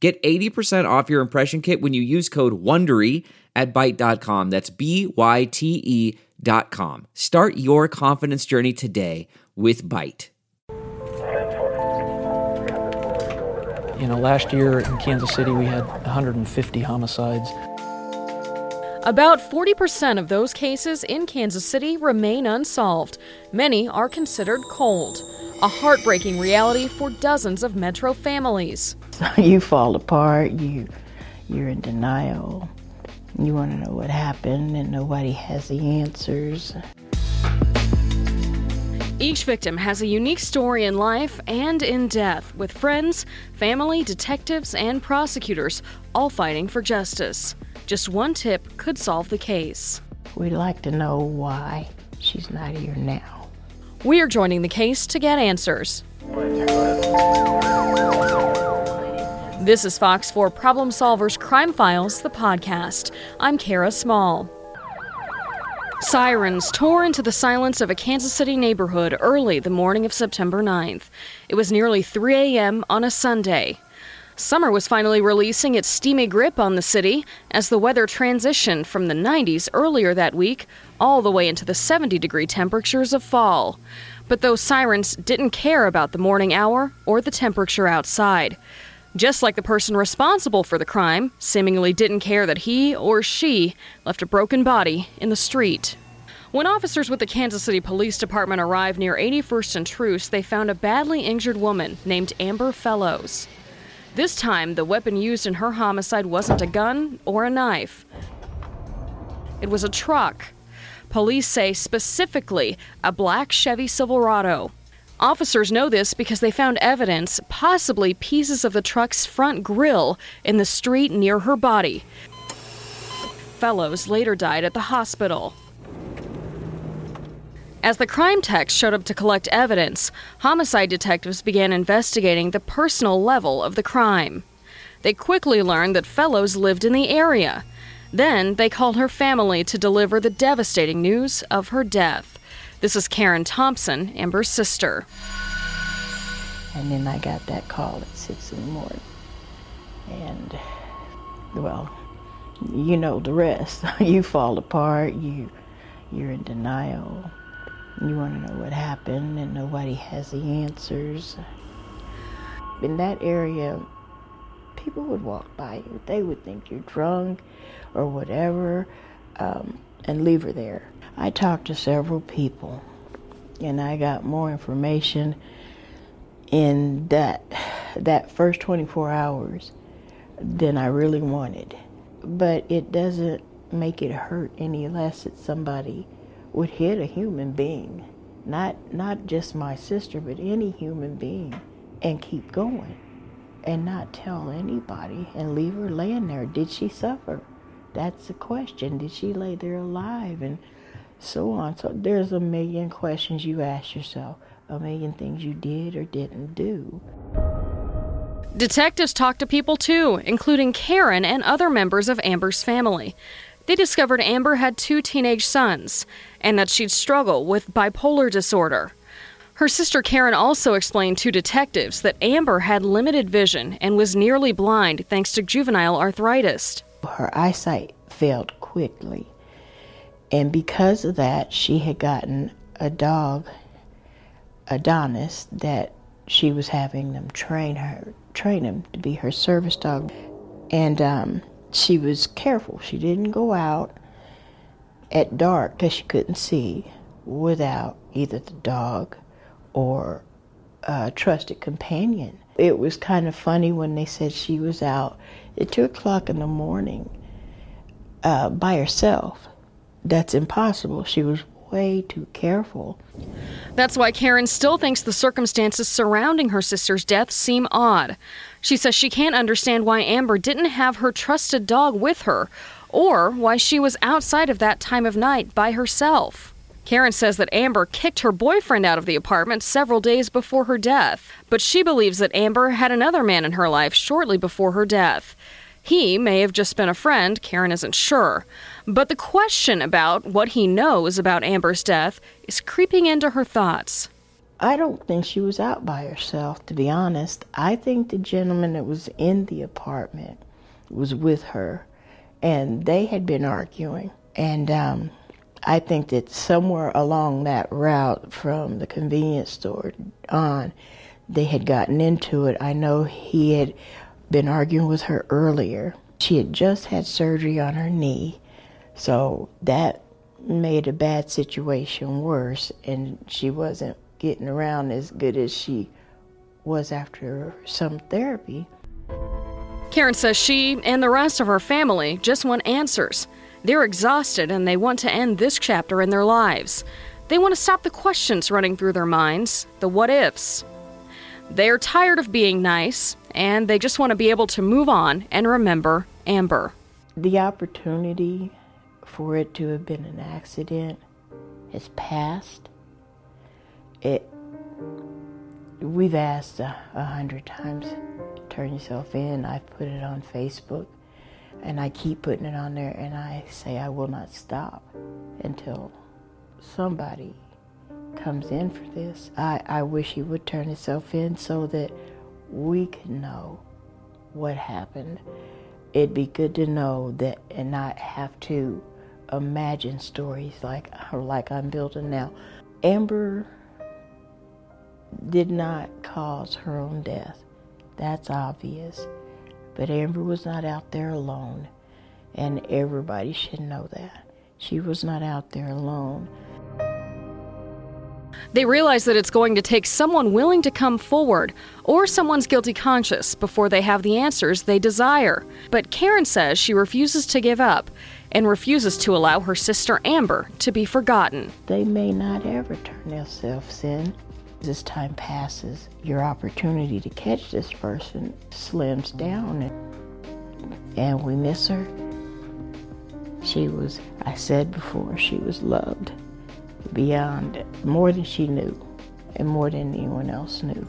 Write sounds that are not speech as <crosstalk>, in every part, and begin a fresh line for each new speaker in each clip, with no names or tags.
Get 80% off your impression kit when you use code WONDERY at Byte.com. That's B-Y-T-E dot com. Start your confidence journey today with Byte.
You know, last year in Kansas City we had 150 homicides.
About 40% of those cases in Kansas City remain unsolved. Many are considered cold, a heartbreaking reality for dozens of Metro families. <laughs>
you fall apart, you you're in denial. You want to know what happened and nobody has the answers.
Each victim has a unique story in life and in death, with friends, family, detectives, and prosecutors all fighting for justice. Just one tip could solve the case.
We'd like to know why she's not here now.
We are joining the case to get answers. This is Fox 4 Problem Solvers Crime Files, the podcast. I'm Kara Small. Sirens tore into the silence of a Kansas City neighborhood early the morning of September 9th. It was nearly 3 a.m. on a Sunday. Summer was finally releasing its steamy grip on the city as the weather transitioned from the 90s earlier that week all the way into the 70 degree temperatures of fall. But those sirens didn't care about the morning hour or the temperature outside. Just like the person responsible for the crime seemingly didn't care that he or she left a broken body in the street. When officers with the Kansas City Police Department arrived near 81st and Troost, they found a badly injured woman named Amber Fellows. This time, the weapon used in her homicide wasn't a gun or a knife. It was a truck. Police say specifically a black Chevy Silverado. Officers know this because they found evidence, possibly pieces of the truck's front grille, in the street near her body. Fellows later died at the hospital. As the crime techs showed up to collect evidence, homicide detectives began investigating the personal level of the crime. They quickly learned that Fellows lived in the area. Then they called her family to deliver the devastating news of her death. This is Karen Thompson, Amber's sister.
And then I got that call at six in the morning. And well, you know the rest. <laughs> you fall apart, you you're in denial. You want to know what happened and nobody has the answers. In that area, people would walk by you. They would think you're drunk or whatever um, and leave her there. I talked to several people and I got more information in that that first 24 hours than I really wanted. But it doesn't make it hurt any less that somebody would hit a human being, not not just my sister, but any human being, and keep going, and not tell anybody and leave her laying there. Did she suffer? That's the question. Did she lay there alive? And so on. So there's a million questions you ask yourself, a million things you did or didn't do.
Detectives talked to people too, including Karen and other members of Amber's family. They discovered Amber had two teenage sons and that she'd struggle with bipolar disorder. Her sister Karen also explained to detectives that Amber had limited vision and was nearly blind thanks to juvenile arthritis.
Her eyesight failed quickly, and because of that, she had gotten a dog, Adonis, that she was having them train her, train him to be her service dog, and um, she was careful. She didn't go out at dark because she couldn't see without either the dog or a trusted companion. It was kind of funny when they said she was out at two o'clock in the morning uh, by herself. That's impossible. She was way too careful.
That's why Karen still thinks the circumstances surrounding her sister's death seem odd. She says she can't understand why Amber didn't have her trusted dog with her, or why she was outside of that time of night by herself. Karen says that Amber kicked her boyfriend out of the apartment several days before her death, but she believes that Amber had another man in her life shortly before her death. He may have just been a friend, Karen isn't sure. But the question about what he knows about Amber's death is creeping into her thoughts.
I don't think she was out by herself, to be honest. I think the gentleman that was in the apartment was with her, and they had been arguing. And um, I think that somewhere along that route from the convenience store on, they had gotten into it. I know he had been arguing with her earlier. She had just had surgery on her knee, so that made a bad situation worse, and she wasn't getting around as good as she was after some therapy.
Karen says she and the rest of her family just want answers. They're exhausted and they want to end this chapter in their lives. They want to stop the questions running through their minds, the what ifs. They are tired of being nice, and they just want to be able to move on and remember Amber.
The opportunity for it to have been an accident has passed. It we've asked a, a hundred times turn yourself in. I've put it on Facebook and I keep putting it on there and I say I will not stop until somebody comes in for this. I, I wish he would turn himself in so that we can know what happened. It'd be good to know that and not have to imagine stories like <laughs> like I'm building now. Amber did not cause her own death. That's obvious. But Amber was not out there alone, and everybody should know that. She was not out there alone.
They realize that it's going to take someone willing to come forward or someone's guilty conscience before they have the answers they desire. But Karen says she refuses to give up and refuses to allow her sister Amber to be forgotten.
They may not ever turn themselves in. As time passes, your opportunity to catch this person slims down, and, and we miss her. She was, I said before, she was loved beyond more than she knew and more than anyone else knew.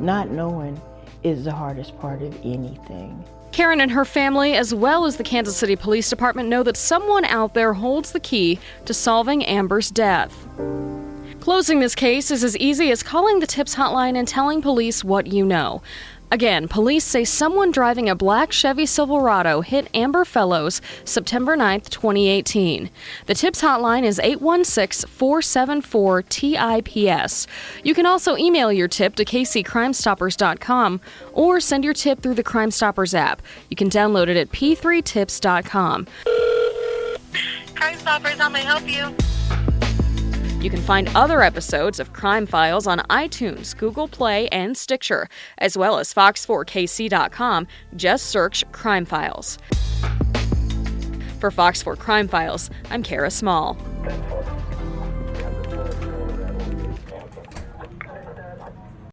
Not knowing is the hardest part of anything.
Karen and her family, as well as the Kansas City Police Department, know that someone out there holds the key to solving Amber's death. Closing this case is as easy as calling the TIPS hotline and telling police what you know. Again, police say someone driving a black Chevy Silverado hit Amber Fellows September 9, 2018. The TIPS hotline is 816 474 TIPS. You can also email your tip to kccrimestoppers.com or send your tip through the Crime Stoppers app. You can download it at p3tips.com.
Crime Stoppers, how may I help you?
You can find other episodes of Crime Files on iTunes, Google Play, and Stitcher, as well as Fox4KC.com. Just search Crime Files. For Fox 4 Crime Files, I'm Kara Small.